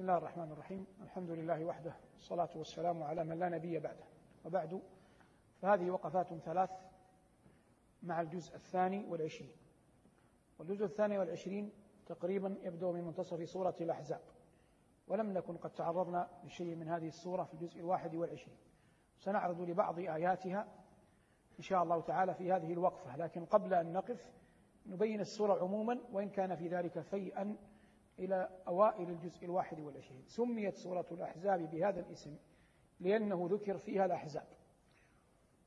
بسم الله الرحمن الرحيم. الحمد لله وحده والصلاة والسلام على من لا نبي بعده. وبعد فهذه وقفات ثلاث مع الجزء الثاني والعشرين. والجزء الثاني والعشرين تقريبا يبدأ من منتصف سورة الأحزاب ولم نكن قد تعرضنا لشيء من هذه السورة في الجزء الواحد والعشرين. سنعرض لبعض آياتها إن شاء الله تعالى في هذه الوقفة لكن قبل أن نقف نبين السورة عموما وإن كان في ذلك فيئا إلى أوائل الجزء الواحد والعشرين. سميت سورة الأحزاب بهذا الاسم لأنه ذكر فيها الأحزاب.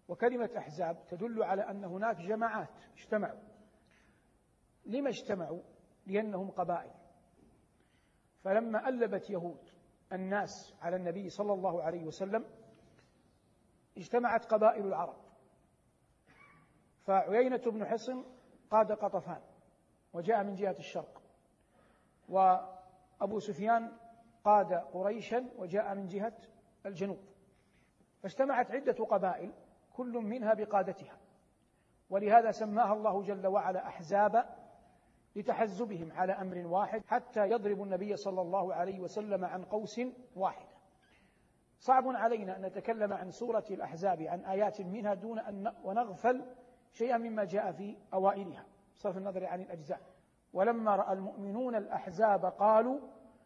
وكلمة أحزاب تدل على أن هناك جماعات اجتمعوا. لما اجتمعوا؟ لأنهم قبائل. فلما ألبت يهود الناس على النبي صلى الله عليه وسلم اجتمعت قبائل العرب. فعيينة بن حصن قاد قطفان وجاء من جهة الشرق. وأبو سفيان قاد قريشا وجاء من جهة الجنوب. فاجتمعت عدة قبائل كل منها بقادتها. ولهذا سماها الله جل وعلا أحزاب لتحزبهم على أمر واحد حتى يضرب النبي صلى الله عليه وسلم عن قوس واحدة. صعب علينا أن نتكلم عن سورة الأحزاب عن آيات منها دون أن ونغفل شيئا مما جاء في أوائلها. صرف النظر عن الأجزاء. ولما رأى المؤمنون الأحزاب قالوا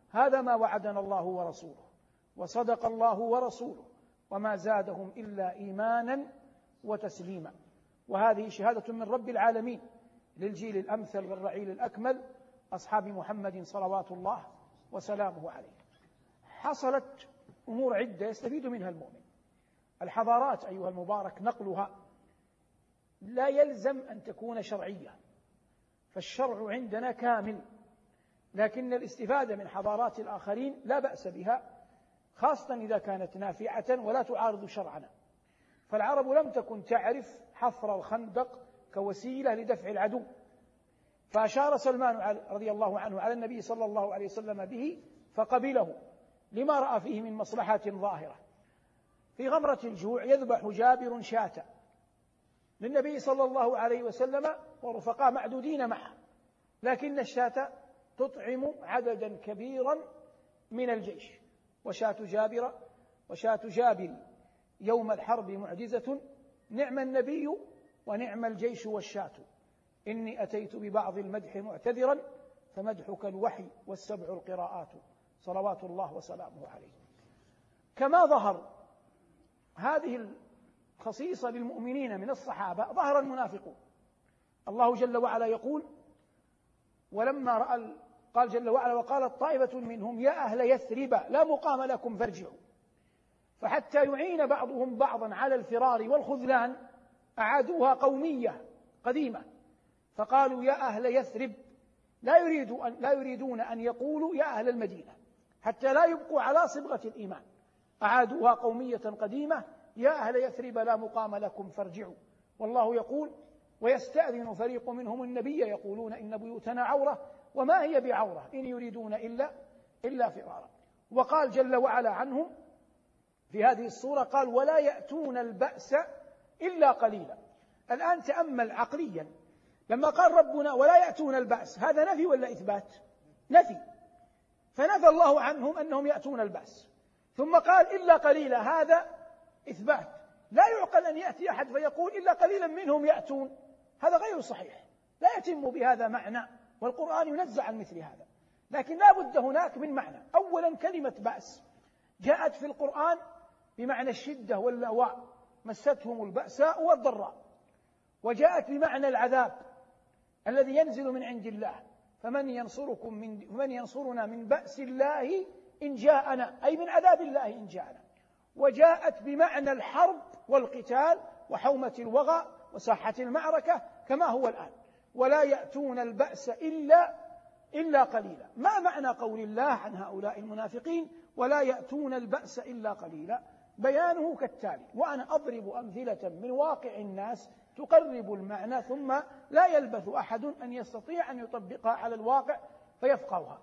هذا ما وعدنا الله ورسوله وصدق الله ورسوله وما زادهم إلا إيمانا وتسليما. وهذه شهادة من رب العالمين للجيل الأمثل والرعيل الأكمل أصحاب محمد صلوات الله وسلامه عليه. حصلت أمور عدة يستفيد منها المؤمن. الحضارات أيها المبارك نقلها لا يلزم أن تكون شرعية. فالشرع عندنا كامل لكن الاستفادة من حضارات الآخرين لا بأس بها خاصة إذا كانت نافعة ولا تعارض شرعنا. فالعرب لم تكن تعرف حفر الخندق كوسيلة لدفع العدو. فأشار سلمان رضي الله عنه على النبي صلى الله عليه وسلم به فقبله لما رأى فيه من مصلحة ظاهرة. في غمرة الجوع يذبح جابر شاة. للنبي صلى الله عليه وسلم ورفقاء معدودين معه لكن الشاة تطعم عددا كبيرا من الجيش. وشاة جابر وشاة جابر يوم الحرب معجزة نعم النبي ونعم الجيش والشاة. إني أتيت ببعض المدح معتذرا فمدحك الوحي والسبع القراءات. صلوات الله وسلامه عليه. كما ظهر هذه الخصيصة للمؤمنين من الصحابة ظهر المنافقون. الله جل وعلا يقول ولما رأى قال جل وعلا وقالت طائفة منهم يا أهل يثرب لا مقام لكم فارجعوا. فحتى يعين بعضهم بعضا على الفرار والخذلان أعادوها قومية قديمة. فقالوا يا أهل يثرب لا يريد أن لا يريدون أن يقولوا يا أهل المدينة حتى لا يبقوا على صبغة الإيمان. أعادوها قومية قديمة يا أهل يثرب لا مقام لكم فارجعوا. والله يقول ويستأذن فريق منهم النبي يقولون إن بيوتنا عورة وما هي بعورة إن يريدون إلا إلا فرارا. وقال جل وعلا عنهم في هذه الصورة قال ولا يأتون البأس إلا قليلا. الآن تأمل عقليا لما قال ربنا ولا يأتون البأس هذا نفي ولا إثبات؟ نفي. فنفى الله عنهم أنهم يأتون البأس. ثم قال إلا قليلا هذا إثبات. لا يعقل أن يأتي أحد فيقول إلا قليلا منهم يأتون. هذا غير صحيح. لا يتم بهذا معنى والقرآن ينزع عن مثل هذا. لكن لا بد هناك من معنى. أولا كلمة بأس. جاءت في القرآن بمعنى الشدة واللواء. مستهم البأساء والضراء. وجاءت بمعنى العذاب الذي ينزل من عند الله. فمن ينصركم من فمن ينصرنا من بأس الله إن جاءنا؟ أي من عذاب الله إن جاءنا. وجاءت بمعنى الحرب والقتال وحومة الوغى وساحة المعركة كما هو الآن. ولا يأتون البأس إلا إلا قليلا. ما معنى قول الله عن هؤلاء المنافقين؟ ولا يأتون البأس إلا قليلا. بيانه كالتالي. وأنا أضرب أمثلة من واقع الناس تقرب المعنى ثم لا يلبث أحد أن يستطيع أن يطبقها على الواقع فيفقهها.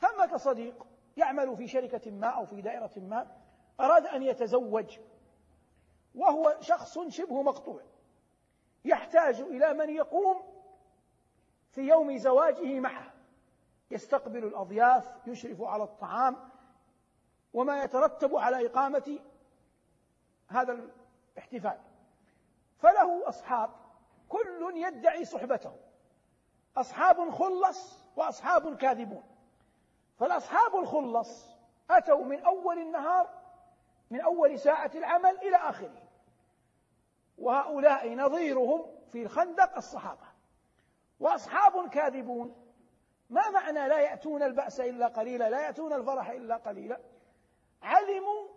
ثمة صديق يعمل في شركة ما أو في دائرة ما أراد أن يتزوج وهو شخص شبه مقطوع يحتاج إلى من يقوم في يوم زواجه معه. يستقبل الأضياف يشرف على الطعام وما يترتب على إقامة هذا الاحتفال. فله أصحاب كل يدعي صحبته. أصحاب خلص وأصحاب كاذبون. فالأصحاب الخلص أتوا من أول النهار من أول ساعة العمل إلى آخره. وهؤلاء نظيرهم في الخندق الصحابة. وأصحاب كاذبون. ما معنى لا يأتون البأس إلا قليلا لا يأتون الفرح إلا قليلا. علموا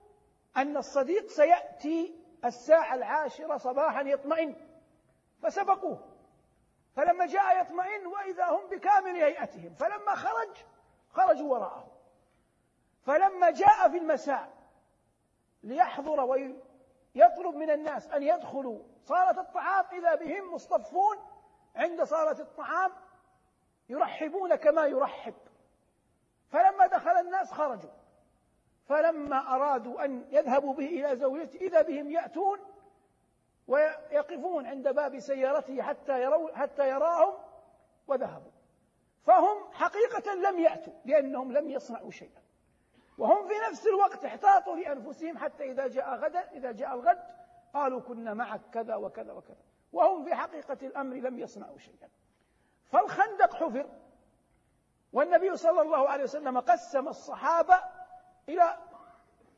أن الصديق سيأتي الساعة العاشرة صباحا يطمئن. فسبقوه. فلما جاء يطمئن وإذا هم بكامل هيئتهم. فلما خرج خرجوا وراءه. فلما جاء في المساء ليحضر ويطلب من الناس أن يدخلوا. صالة الطعام إذا بهم مصطفون عند صالة الطعام يرحبون كما يرحب. فلما دخل الناس خرجوا. فلما أرادوا أن يذهبوا به إلى زوجته إذا بهم يأتون ويقفون عند باب سيارته حتى يروا حتى يراهم وذهبوا. فهم حقيقة لم يأتوا لأنهم لم يصنعوا شيئا. وهم في نفس الوقت احتاطوا لأنفسهم حتى إذا جاء غدا إذا جاء الغد قالوا كنا معك كذا وكذا وكذا. وهم في حقيقة الأمر لم يصنعوا شيئا. فالخندق حفر والنبي صلى الله عليه وسلم قسم الصحابة إلى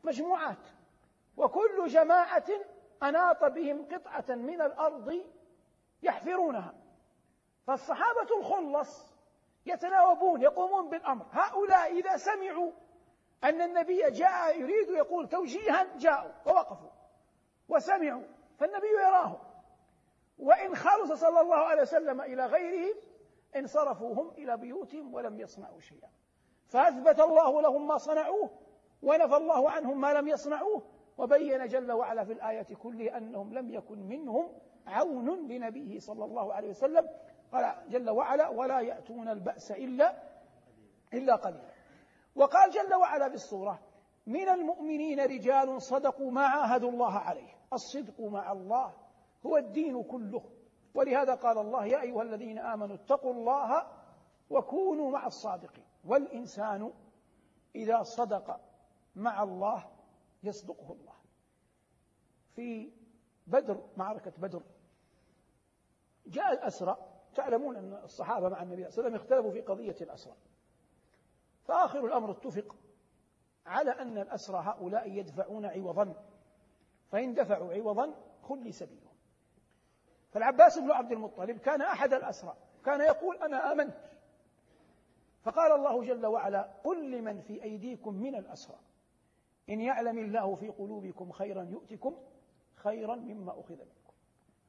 مجموعات. وكل جماعة أناط بهم قطعة من الأرض يحفرونها. فالصحابة الخلص يتناوبون يقومون بالأمر. هؤلاء إذا سمعوا أن النبي جاء يريد يقول توجيها جاءوا ووقفوا وسمعوا فالنبي يراهم وإن خلص صلى الله عليه وسلم إلى غيرهم انصرفوا هم إلى بيوتهم ولم يصنعوا شيئا. فأثبت الله لهم ما صنعوه ونفى الله عنهم ما لم يصنعوه وبين جل وعلا في الآية كله أنهم لم يكن منهم عون لنبيه صلى الله عليه وسلم. قال جل وعلا ولا يأتون البأس إلا إلا قليلا. وقال جل وعلا في الصورة من المؤمنين رجال صدقوا ما عاهدوا الله عليه. الصدق مع الله هو الدين كله. ولهذا قال الله يا أيها الذين آمنوا اتقوا الله وكونوا مع الصادقين. والإنسان إذا صدق مع الله يصدقه الله. في بدر معركة بدر جاء الأسرى تعلمون أن الصحابة مع النبي صلى الله عليه وسلم اختلفوا في قضية الأسرى. فآخر الأمر اتفق على أن الأسرى هؤلاء يدفعون عوضا. فإن دفعوا عوضا خلي سبيلهم. فالعباس بن عبد المطلب كان أحد الأسرى كان يقول أنا آمنت. فقال الله جل وعلا قل لمن في أيديكم من الأسرى. إن يعلم الله في قلوبكم خيرا يؤتكم خيرا مما أخذ منكم.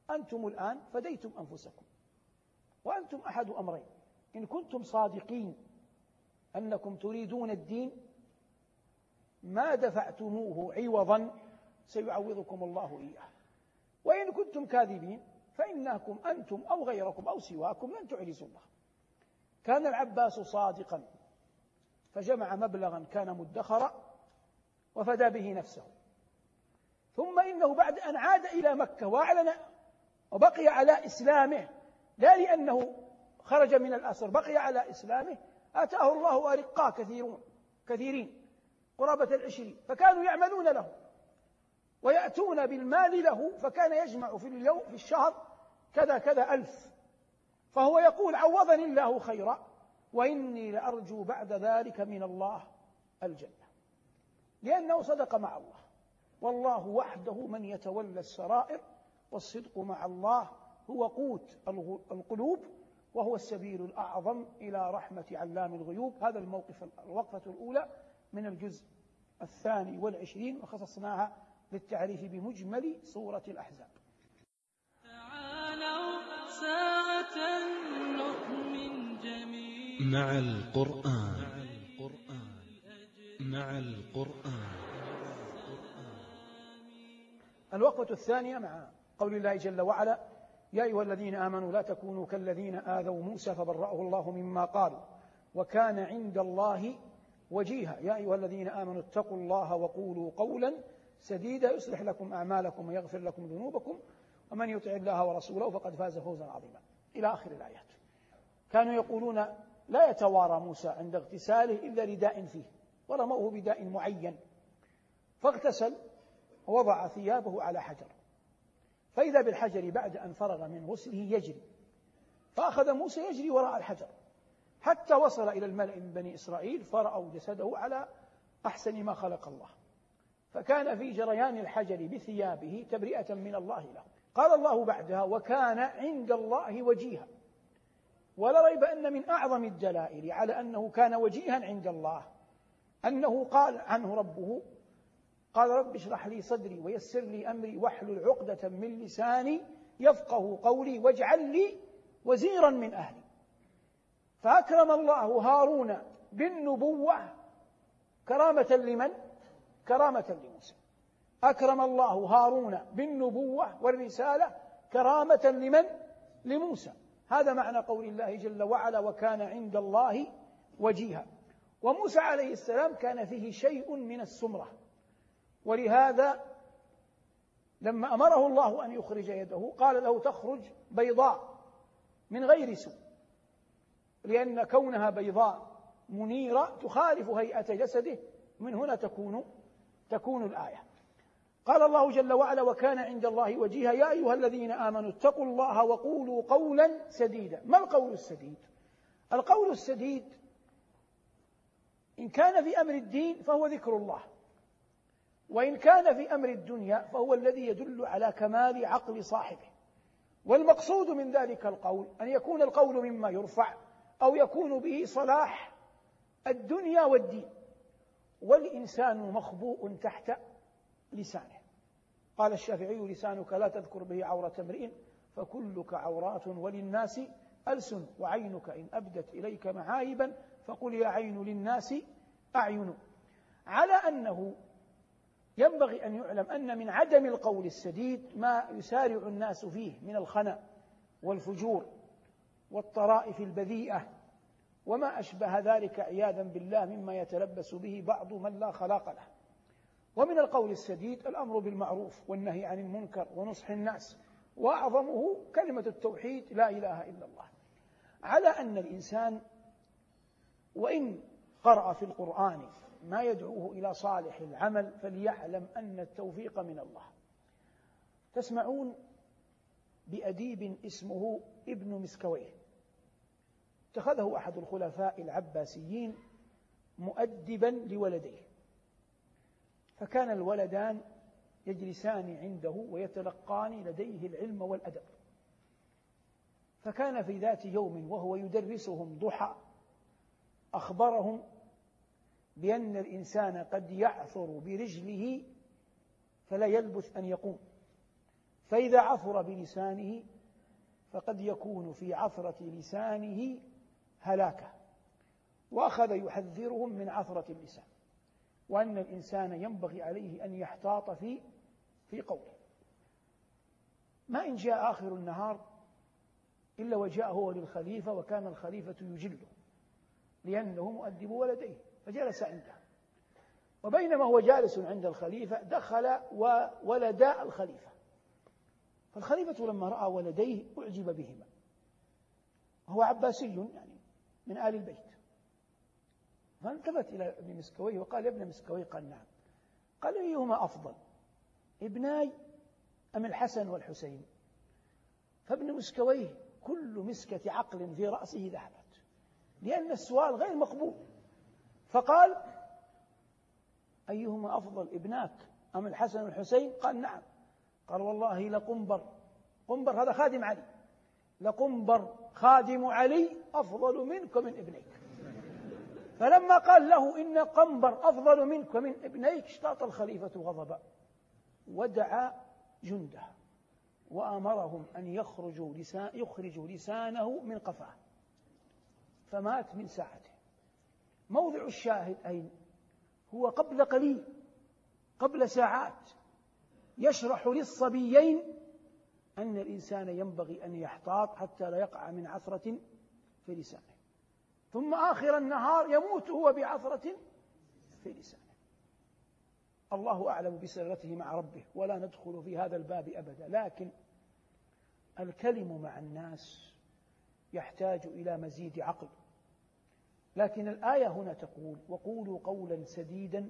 أنتم الآن فديتم أنفسكم. وأنتم أحد أمرين. إن كنتم صادقين أنكم تريدون الدين ما دفعتموه عوضا سيعوضكم الله إياه. وإن كنتم كاذبين فإنكم أنتم أو غيركم أو سواكم لن تعجزوا الله. كان العباس صادقا فجمع مبلغا كان مدخرا وفدى به نفسه. ثم إنه بعد أن عاد إلى مكة وأعلن وبقي على إسلامه لا لأنه خرج من الأسر بقي على إسلامه آتاه الله أرقاء كثيرون كثيرين قرابة العشرين فكانوا يعملون له ويأتون بالمال له فكان يجمع في اليوم في الشهر كذا كذا ألف. فهو يقول عوضني الله خيرا وإني لأرجو بعد ذلك من الله الجنة. لأنه صدق مع الله والله وحده من يتولى السرائر والصدق مع الله هو قوت القلوب وهو السبيل الأعظم إلى رحمة علام الغيوب. هذا الموقف الوقفة الأولى من الجزء الثاني والعشرين وخصصناها للتعريف بمجمل سورة الأحزاب. تعالوا ساعة نؤمن جميعا. مع القرآن. مع القرآن. الوقفة الثانية مع قول الله جل وعلا يا أيها الذين آمنوا لا تكونوا كالذين آذوا موسى فبرأه الله مما قالوا وكان عند الله وجيها. يا أيها الذين آمنوا اتقوا الله وقولوا قولا سديدا يصلح لكم أعمالكم ويغفر لكم ذنوبكم ومن يطع الله ورسوله فقد فاز فوزا عظيما. إلى آخر الآيات. كانوا يقولون لا يتوارى موسى عند اغتساله إلا رداء فيه ورموه بداء معين. فاغتسل ووضع ثيابه على حجر. فإذا بالحجر بعد أن فرغ من غسله يجري. فأخذ موسى يجري وراء الحجر. حتى وصل إلى الملأ من بني إسرائيل فرأوا جسده على أحسن ما خلق الله. فكان في جريان الحجر بثيابه تبرئة من الله له. قال الله بعدها وكان عند الله وجيها ولا ريب أن من أعظم الدلائل على أنه كان وجيها عند الله أنه قال عنه ربه قال رب اشرح لي صدري ويسر لي أمري واحلل عقدة من لساني يفقه قولي واجعل لي وزيرا من أهلي. فأكرم الله هارون بالنبوة. كرامة لمن؟ كرامة لموسى. أكرم الله هارون بالنبوة والرسالة. كرامة لمن؟ لموسى. هذا معنى قول الله جل وعلا وكان عند الله وجيها وموسى عليه السلام كان فيه شيء من السمرة. ولهذا لما أمره الله أن يخرج يده قال له تخرج بيضاء من غير سوء لأن كونها بيضاء منيرة تخالف هيئة جسده من هنا تكون تكون الآية. قال الله جل وعلا وكان عند الله وجيها يا أيها الذين آمنوا اتقوا الله وقولوا قولا سديدا. ما القول السديد؟ القول السديد إن كان في أمر الدين فهو ذكر الله. وإن كان في أمر الدنيا فهو الذي يدل على كمال عقل صاحبه. والمقصود من ذلك القول أن يكون القول مما يرفع أو يكون به صلاح الدنيا والدين. والإنسان مخبوء تحت لسانه. قال الشافعي لسانك لا تذكر به عورة امرئ فكلك عورات وللناس ألسن وعينك إن أبدت إليك معايبا فقل يا عين للناس أعين على أنه ينبغي أن يعلم أن من عدم القول السديد ما يسارع الناس فيه من الخنا والفجور والطرائف البذيئة وما أشبه ذلك عياذا بالله مما يتلبس به بعض من لا خلاق له. ومن القول السديد الأمر بالمعروف والنهي عن المنكر ونصح الناس وأعظمه كلمة التوحيد لا إله إلا الله. على أن الإنسان وإن قرأ في القرآن ما يدعوه إلى صالح العمل فليعلم أن التوفيق من الله. تسمعون بأديب اسمه ابن مسكويه. اتخذه أحد الخلفاء العباسيين مؤدبا لولديه. فكان الولدان يجلسان عنده ويتلقان لديه العلم والأدب. فكان في ذات يوم وهو يدرسهم ضحى أخبرهم بأن الإنسان قد يعثر برجله فلا يلبث أن يقوم. فإذا عثر بلسانه فقد يكون في عثرة لسانه هلاكة وأخذ يحذرهم من عثرة اللسان وأن الإنسان ينبغي عليه أن يحتاط في في قوله. ما إن جاء آخر النهار إلا وجاء هو للخليفة وكان الخليفة يجله لأنه مؤدب ولديه. فجلس عنده. وبينما هو جالس عند الخليفة دخل وولدا الخليفة. فالخليفة لما رأى ولديه أعجب بهما. هو عباسي يعني من آل البيت. فالتفت إلى ابن مسكويه وقال يا ابن مسكويه قال نعم. قال أيهما أفضل ابناي أم الحسن والحسين؟ فابن مسكويه كل مسكة عقل في رأسه ذهبت لأن السؤال غير مقبول. فقال أيهما أفضل ابناك أم الحسن والحسين قال نعم. قال والله لقنبر. قنبر هذا خادم علي. لقنبر خادم علي أفضل منك ومن ابنيك. فلما قال له إن قنبر أفضل منك ومن ابنيك اشتاط الخليفة غضبا ودعا جنده وأمرهم أن يخرجوا لسان يخرجوا لسانه من قفاه. فمات من ساعته موضع الشاهد أين؟ هو قبل قليل قبل ساعات. يشرح للصبيين أن الإنسان ينبغي أن يحتاط حتى لا يقع من عثرة في لسانه. ثم آخر النهار يموت هو بعثرة في لسانه. الله أعلم بسرته مع ربه ولا ندخل في هذا الباب أبدا. لكن الكلم مع الناس يحتاج إلى مزيد عقل. لكن الآية هنا تقول وقولوا قولا سديدا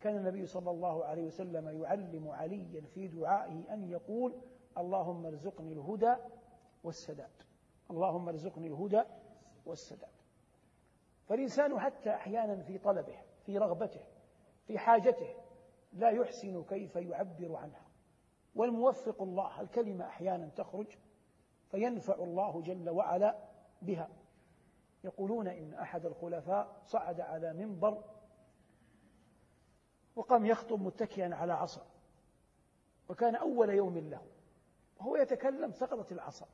كان النبي صلى الله عليه وسلم يعلم عليا في دعائه أن يقول اللهم ارزقني الهدى والسداد. اللهم ارزقني الهدى والسداد. فالإنسان حتى أحيانا في طلبه في رغبته في حاجته لا يحسن كيف يعبر عنها. والموفق الله الكلمة أحيانا تخرج فينفع الله جل وعلا بها. يقولون إن أحد الخلفاء صعد على منبر وقام يخطب متكئا على عصا وكان أول يوم له وهو يتكلم سقطت العصا.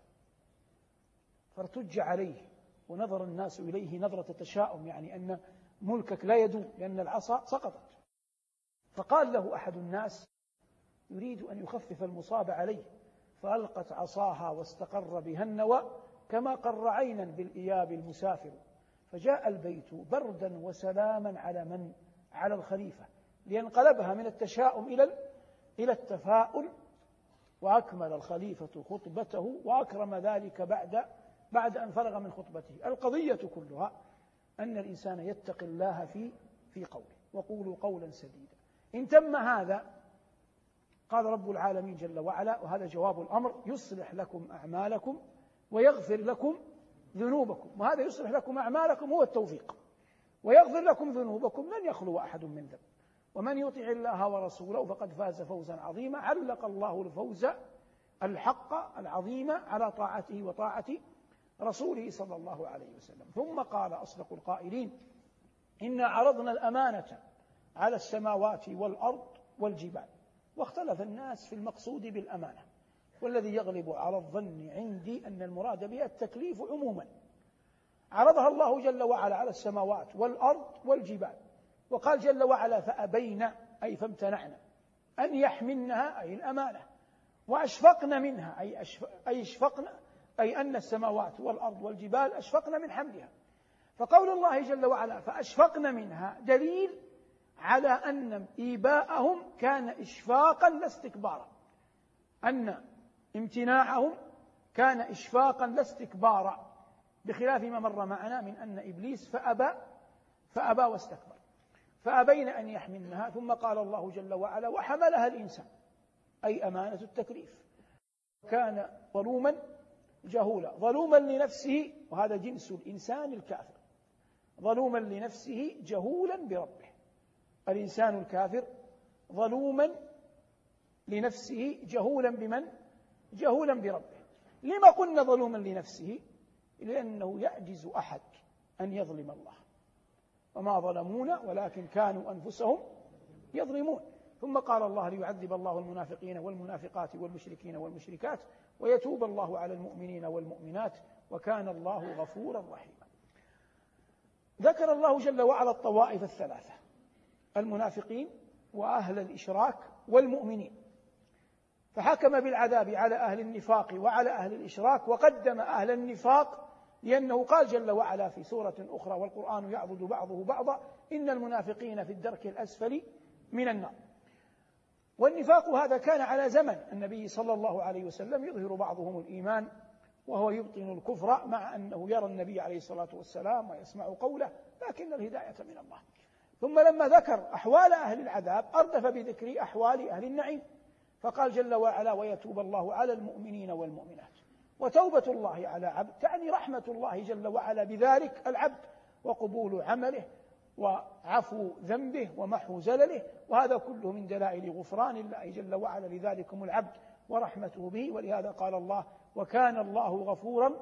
فارتج عليه ونظر الناس إليه نظرة تشاؤم يعني أن ملكك لا يدوم لأن العصا سقطت. فقال له أحد الناس يريد أن يخفف المصاب عليه. فألقت عصاها واستقر بها النوى كما قر عينا بالإياب المسافر. فجاء البيت بردا وسلاما على من؟ على الخليفة لينقلبها من التشاؤم إلى إلى التفاؤل. وأكمل الخليفة خطبته وأكرم ذلك بعد بعد أن فرغ من خطبته. القضية كلها أن الإنسان يتقي الله في في قوله. وقولوا قولا سديدا. إن تم هذا قال رب العالمين جل وعلا وهذا جواب الأمر يصلح لكم أعمالكم ويغفر لكم ذنوبكم وهذا يصلح لكم أعمالكم هو التوفيق. ويغفر لكم ذنوبكم لن يخلو أحد من ذنب. ومن يطع الله ورسوله فقد فاز فوزا عظيما. علق الله الفوز الحق العظيم على طاعته وطاعة رسوله صلى الله عليه وسلم. ثم قال أصدق القائلين إنا عرضنا الأمانة على السماوات والأرض والجبال واختلف الناس في المقصود بالأمانة. والذي يغلب على الظن عندي أن المراد بها التكليف عموما. عرضها الله جل وعلا على السماوات والأرض والجبال. وقال جل وعلا فأبين أي فامتنعنا أن يحملنها أي الأمانة. وأشفقن منها أي, أي أشفقن أي أن السماوات والأرض والجبال أشفقن من حملها. فقول الله جل وعلا فأشفقن منها دليل على أن إيباءهم كان إشفاقا لا استكبارا أن امتناعهم كان إشفاقا لا استكبارا بخلاف ما مر معنا من أن إبليس فأبى فأبى واستكبر. فأبين أن يحملنها ثم قال الله جل وعلا وحملها الإنسان. أي أمانة التكليف. كان ظلوما جهولا ظلوما لنفسه وهذا جنس الإنسان الكافر. ظلوما لنفسه جهولا بربه. الإنسان الكافر ظلوما لنفسه جهولا بمن؟ جهولا بربه. لما قلنا ظلوما لنفسه؟ لأنه يعجز أحد أن يظلم الله. وما ظلمونا ولكن كانوا أنفسهم يظلمون. ثم قال الله ليعذب الله المنافقين والمنافقات والمشركين والمشركات ويتوب الله على المؤمنين والمؤمنات وكان الله غفورا رحيما. ذكر الله جل وعلا الطوائف الثلاثة المنافقين وأهل الإشراك والمؤمنين. فحكم بالعذاب على أهل النفاق وعلى أهل الإشراك وقدم أهل النفاق لأنه قال جل وعلا في سورة أخرى والقرآن يعضد بعضه بعضا إن المنافقين في الدرك الأسفل من النار. والنفاق هذا كان على زمن النبي صلى الله عليه وسلم يظهر بعضهم الإيمان وهو يبطن الكفر مع أنه يرى النبي عليه الصلاة والسلام ويسمع قوله لكن الهداية من الله. ثم لما ذكر أحوال أهل العذاب أردف بذكر أحوال أهل النعيم. فقال جل وعلا ويتوب الله على المؤمنين والمؤمنات. وتوبة الله على عبد تعني رحمة الله جل وعلا بذلك العبد وقبول عمله وعفو ذنبه ومحو زلله. وهذا كله من دلائل غفران الله جل وعلا لذلكم العبد ورحمته به. ولهذا قال الله وكان الله غفورا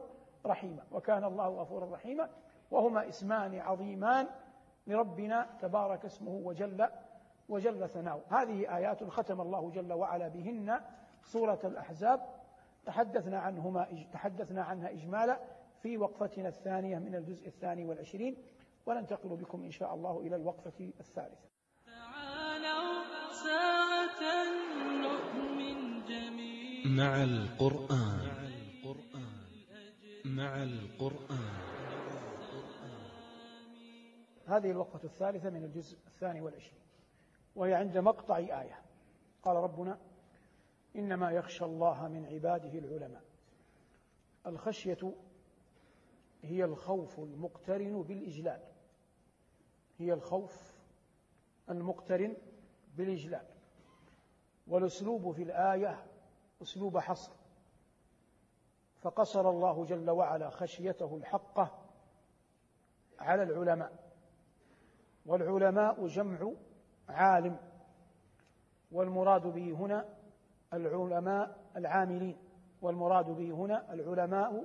رحيما. وكان الله غفورا رحيما. وهما اسمان عظيمان لربنا تبارك اسمه وجل وجل ثناؤه هذه آيات ختم الله جل وعلا بهن سورة الأحزاب. تحدثنا عنهما تحدثنا عنها إجمالا في وقفتنا الثانية من الجزء الثاني والعشرين. وننتقل بكم إن شاء الله إلى الوقفة الثالثة. تعالوا ساعة نؤمن جميعا. مع القرآن. مع القرآن. هذه الوقفة الثالثة من الجزء الثاني والعشرين. وهي عند مقطع آية. قال ربنا إنما يخشى الله من عباده العلماء. الخشية هي الخوف المقترن بالإجلال. هي الخوف المقترن بالإجلال. والأسلوب في الآية أسلوب حصر. فقصر الله جل وعلا خشيته الحقة على العلماء. والعلماء جمع عالم والمراد به هنا العلماء العاملين والمراد به هنا العلماء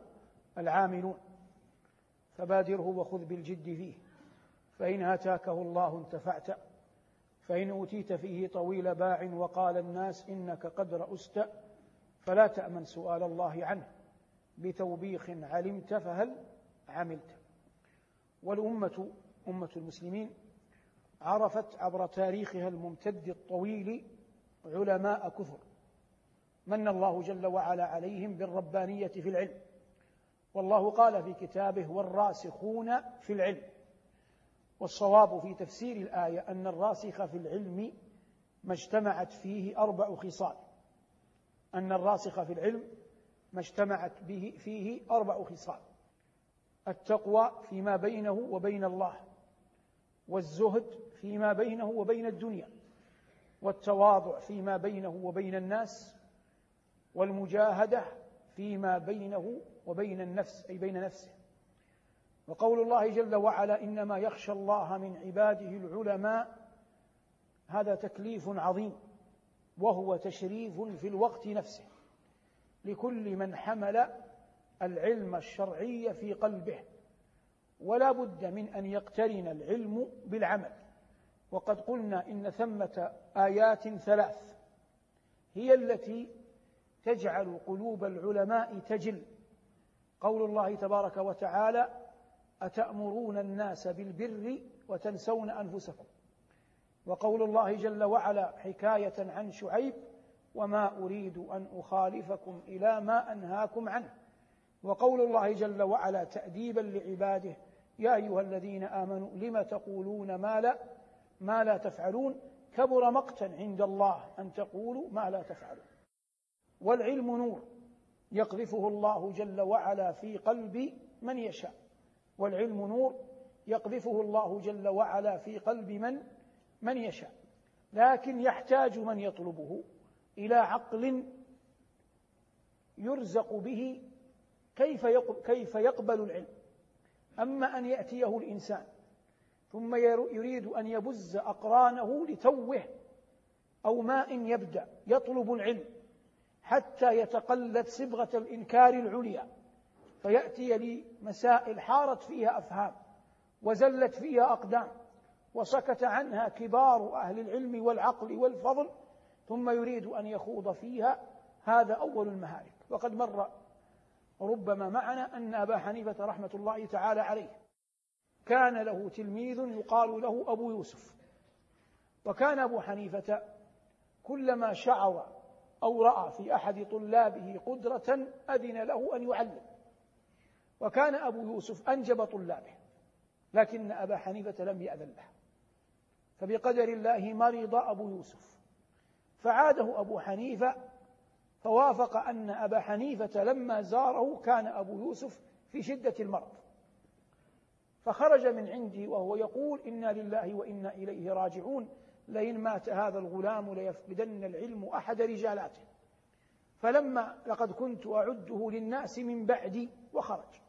العاملون. فبادره وخذ بالجد فيه فإن آتاكه الله انتفعت. فإن أوتيت فيه طويل باع وقال الناس إنك قد رأست فلا تأمن سؤال الله عنه. بتوبيخ علمت فهل عملت. والأمة أمة المسلمين عرفت عبر تاريخها الممتد الطويل علماء كثر من الله جل وعلا عليهم بالربانية في العلم. والله قال في كتابه والراسخون في العلم. والصواب في تفسير الآية أن الراسخ في العلم ما اجتمعت فيه أربع خصال. أن الراسخ في العلم ما اجتمعت به فيه أربع خصال. التقوى فيما بينه وبين الله. والزهد فيما بينه وبين الدنيا والتواضع فيما بينه وبين الناس والمجاهدة فيما بينه وبين النفس أي بين نفسه. وقول الله جل وعلا إنما يخشى الله من عباده العلماء. هذا تكليف عظيم وهو تشريف في الوقت نفسه. لكل من حمل العلم الشرعي في قلبه. ولا بد من أن يقترن العلم بالعمل. وقد قلنا إن ثمة آيات ثلاث هي التي تجعل قلوب العلماء تجل. قول الله تبارك وتعالى أتأمرون الناس بالبر وتنسون أنفسكم؟ وقول الله جل وعلا حكاية عن شعيب وما أريد أن أخالفكم إلى ما أنهاكم عنه. وقول الله جل وعلا تأديبا لعباده يا أيها الذين آمنوا لم تقولون ما لا؟ ما لا تفعلون كبر مقتا عند الله أن تقولوا ما لا تفعلون. والعلم نور يقذفه الله جل وعلا في قلب من يشاء. والعلم نور يقذفه الله جل وعلا في قلب من من يشاء. لكن يحتاج من يطلبه إلى عقل يرزق به كيف كيف يقبل العلم. أما أن يأتيه الإنسان ثم يريد أن يبز أقرانه لتوه أو ماء يبدأ يطلب العلم حتى يتقلد صبغة الإنكار العليا. فيأتي لمسائل حارت فيها أفهام وزلت فيها أقدام وسكت عنها كبار أهل العلم والعقل والفضل ثم يريد أن يخوض فيها. هذا أول المهالك وقد مر ربما معنا أن أبا حنيفة رحمة الله تعالى عليه كان له تلميذ يقال له أبو يوسف. وكان أبو حنيفة كلما شعر أو رأى في أحد طلابه قدرة أذن له أن يعلم. وكان أبو يوسف أنجب طلابه لكن أبا حنيفة لم يأذن له. فبقدر الله مرض أبو يوسف. فعاده أبو حنيفة فوافق أن أبا حنيفة لما زاره كان أبو يوسف في شدة المرض. فخرج من عندي وهو يقول إنا لله وإنا إليه راجعون. لئن مات هذا الغلام ليفقدن العلم أحد رجالاته. فلما لقد كنت أعده للناس من بعدي وخرج.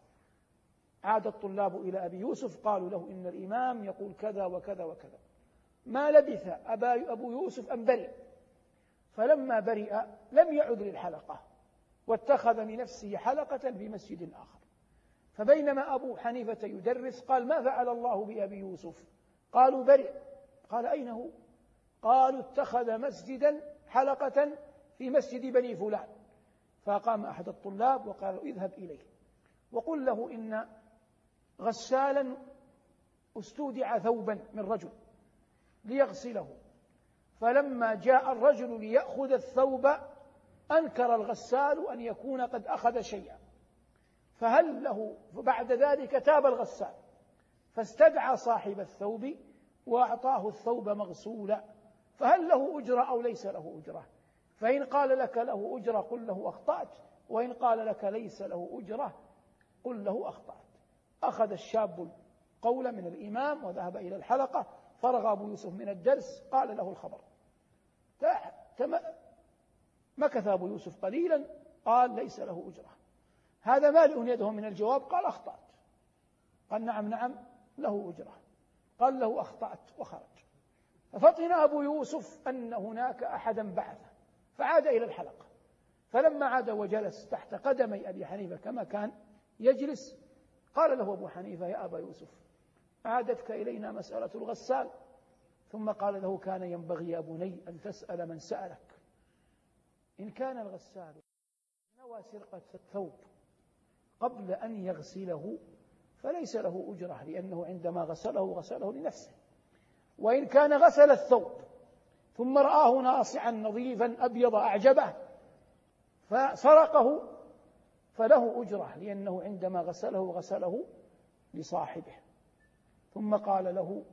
عاد الطلاب إلى أبي يوسف قالوا له إن الإمام يقول كذا وكذا وكذا. ما لبث أبا أبو يوسف أن برئ. فلما برئ لم يعد للحلقة. واتخذ لنفسه حلقة في مسجد آخر. فبينما أبو حنيفة يدرس قال ما فعل الله بأبي يوسف؟ قالوا برئ. قال أين هو؟ قالوا اتخذ مسجدا حلقة في مسجد بني فلان. فقام أحد الطلاب وقال اذهب إليه. وقل له إن غسالا استودع ثوبا من رجل ليغسله. فلما جاء الرجل ليأخذ الثوب أنكر الغسال أن يكون قد أخذ شيئا. فهل له بعد ذلك تاب الغسال؟ فاستدعى صاحب الثوب وأعطاه الثوب مغسولا فهل له أجرة أو ليس له أجرة؟ فإن قال لك له أجرة قل له أخطأت وإن قال لك ليس له أجرة قل له أخطأت. أخذ الشاب القول من الإمام وذهب إلى الحلقة فرغ أبو يوسف من الدرس قال له الخبر. مكث أبو يوسف قليلا قال ليس له أجرة. هذا مالئ يده من الجواب قال أخطأت. قال نعم نعم له أجرة. قال له أخطأت وخرج. ففطن أبو يوسف أن هناك أحدا بعثه فعاد إلى الحلقة. فلما عاد وجلس تحت قدمي أبي حنيفة كما كان يجلس قال له أبو حنيفة يا أبا يوسف عادتك إلينا مسألة الغسال. ثم قال له كان ينبغي يا بني أن تسأل من سألك. إن كان الغسال نوى سرقة الثوب قبل أن يغسله فليس له أجرة لأنه عندما غسله غسله لنفسه. وإن كان غسل الثوب ثم رآه ناصعا نظيفا أبيض أعجبه فسرقه فله أجرة لأنه عندما غسله غسله لصاحبه. ثم قال له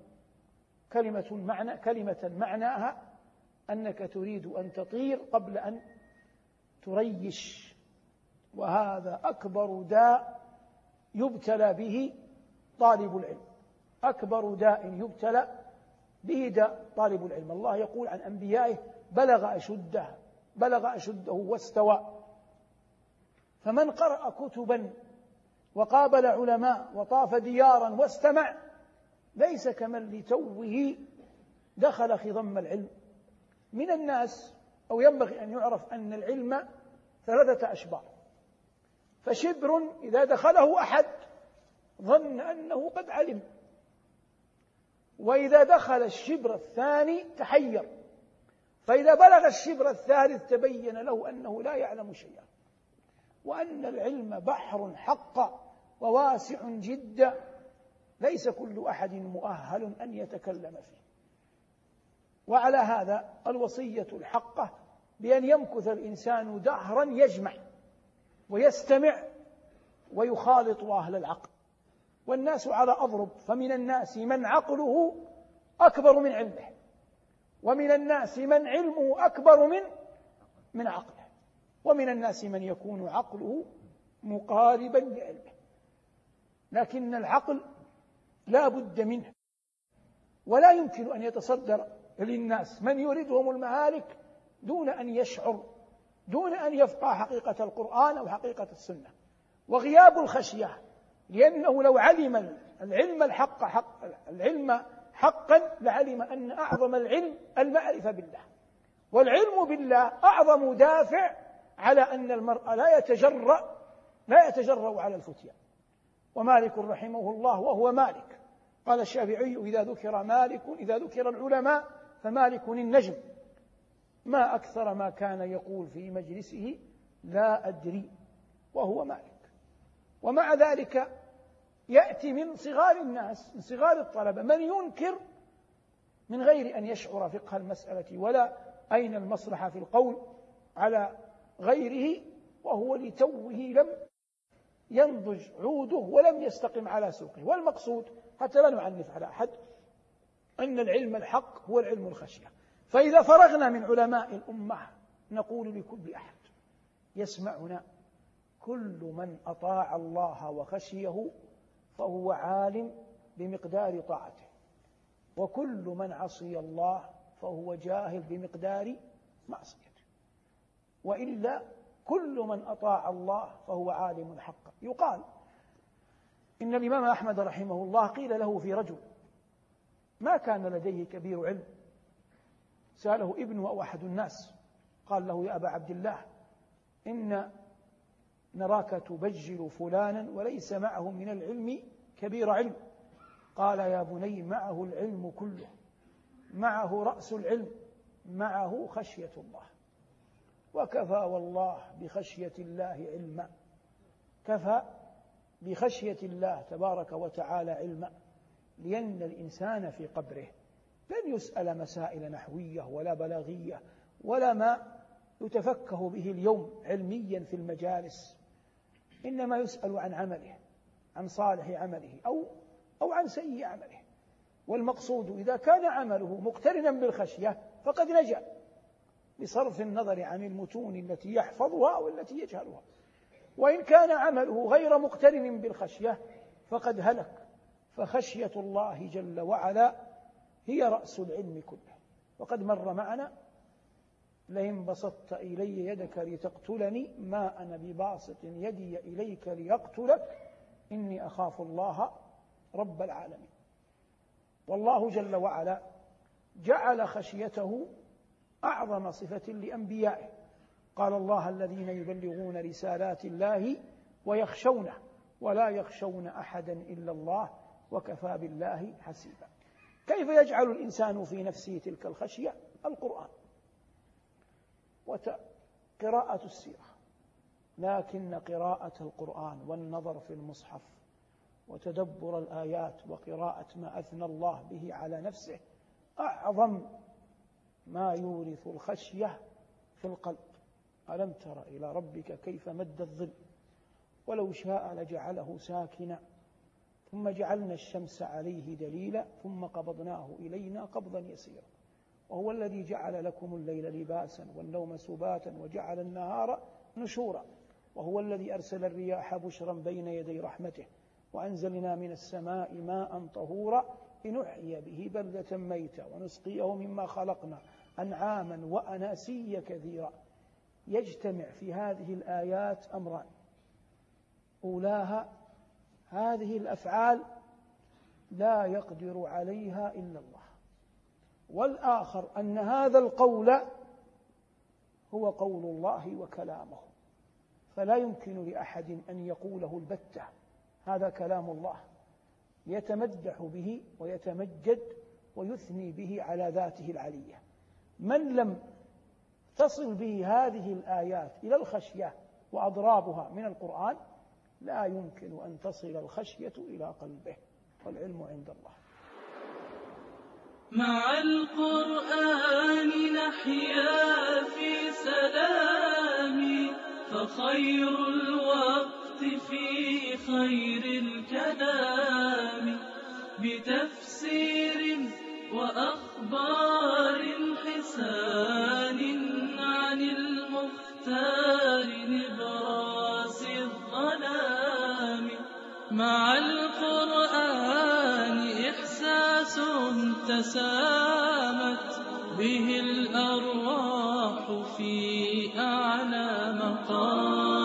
كلمة معنى كلمة معناها أنك تريد أن تطير قبل أن تريش. وهذا أكبر داء يبتلى به طالب العلم. أكبر داء يبتلى به داء طالب العلم. الله يقول عن أنبيائه بلغ أشده بلغ أشده واستوى. فمن قرأ كتبا وقابل علماء وطاف ديارا واستمع ليس كمن لتوه دخل خضم العلم. من الناس أو ينبغي أن يعرف أن العلم ثلاثة أشبار فشبر إذا دخله أحد ظن أنه قد علم. وإذا دخل الشبر الثاني تحير. فإذا بلغ الشبر الثالث تبين له أنه لا يعلم شيئا. وأن العلم بحر حق وواسع جدا ليس كل أحد مؤهل أن يتكلم فيه. وعلى هذا الوصية الحقة بأن يمكث الإنسان دهرا يجمع. ويستمع ويخالط أهل العقل. والناس على أضرب فمن الناس من عقله أكبر من علمه ومن الناس من علمه أكبر من من عقله ومن الناس من يكون عقله مقاربا لعلمه. لكن العقل لا بد منه ولا يمكن أن يتصدر للناس من يريدهم المهالك دون أن يشعر دون أن يفقه حقيقة القرآن أو حقيقة السنة. وغياب الخشية لأنه لو علم العلم الحق حق العلم حقا لعلم أن أعظم العلم المعرفة بالله. والعلم بالله أعظم دافع على أن المرء لا يتجرأ لا يتجرأ على الفتيان ومالك رحمه الله وهو مالك. قال الشافعي إذا ذكر مالك إذا ذكر العلماء فمالك النجم. ما أكثر ما كان يقول في مجلسه لا أدري وهو مالك. ومع ذلك يأتي من صغار الناس من صغار الطلبة من ينكر من غير أن يشعر فقه المسألة ولا أين المصلحة في القول على غيره وهو لتوه لم ينضج عوده ولم يستقم على سوقه. والمقصود حتى لا نعنف على أحد أن العلم الحق هو العلم الخشية. فإذا فرغنا من علماء الأمة نقول لكل أحد يسمعنا. كل من أطاع الله وخشيه فهو عالم بمقدار طاعته. وكل من عصي الله فهو جاهل بمقدار معصيته. وإلا كل من أطاع الله فهو عالم حقا يقال إن الإمام أحمد رحمه الله قيل له في رجل ما كان لديه كبير علم. سأله ابنه أو أحد الناس. قال له يا أبا عبد الله إن نراك تبجل فلانا وليس معه من العلم كبير علم. قال يا بني معه العلم كله. معه رأس العلم معه خشية الله. وكفى والله بخشية الله علما. كفى بخشية الله تبارك وتعالى علما. لأن الإنسان في قبره. لن يسأل مسائل نحوية ولا بلاغية ولا ما يتفكه به اليوم علميا في المجالس إنما يسأل عن عمله عن صالح عمله أو أو عن سيء عمله. والمقصود إذا كان عمله مقترنا بالخشية فقد نجا بصرف النظر عن المتون التي يحفظها والتي يجهلها. وإن كان عمله غير مقترن بالخشية فقد هلك. فخشية الله جل وعلا هي رأس العلم كله. وقد مر معنا لئن بسطت إلي يدك لتقتلني ما أنا بباسط يدي إليك ليقتلك إني أخاف الله رب العالمين. والله جل وعلا جعل خشيته أعظم صفة لأنبيائه. قال الله الذين يبلغون رسالات الله ويخشونه ولا يخشون أحدا إلا الله وكفى بالله حسيبا. كيف يجعل الإنسان في نفسه تلك الخشية؟ القرآن. وقراءة السيرة. لكن قراءة القرآن والنظر في المصحف وتدبر الآيات وقراءة ما أثنى الله به على نفسه أعظم ما يورث الخشية في القلب. ألم تر إلى ربك كيف مد الظل؟ ولو شاء لجعله ساكنا. ثم جعلنا الشمس عليه دليلا ثم قبضناه إلينا قبضا يسيرا. وهو الذي جعل لكم الليل لباسا والنوم سباتا وجعل النهار نشورا. وهو الذي أرسل الرياح بشرا بين يدي رحمته. وأنزلنا من السماء ماء طهورا لنحيي به بلدة ميتا ونسقيه مما خلقنا أنعاما وأناسيا كثيرا. يجتمع في هذه الآيات أمران. أولاها هذه الأفعال لا يقدر عليها إلا الله. والآخر أن هذا القول هو قول الله وكلامه. فلا يمكن لأحد أن يقوله البتة. هذا كلام الله. يتمدح به ويتمجد ويثني به على ذاته العلية. من لم تصل به هذه الآيات إلى الخشية وأضرابها من القرآن لا يمكن أن تصل الخشية إلى قلبه والعلم عند الله. مع القرآن نحيا في سلام فخير الوقت في خير الكلام. بتفسير وأخبار حسان عن المختار مع القرآن إحساس تسامت به الأرواح في أعلى مقام.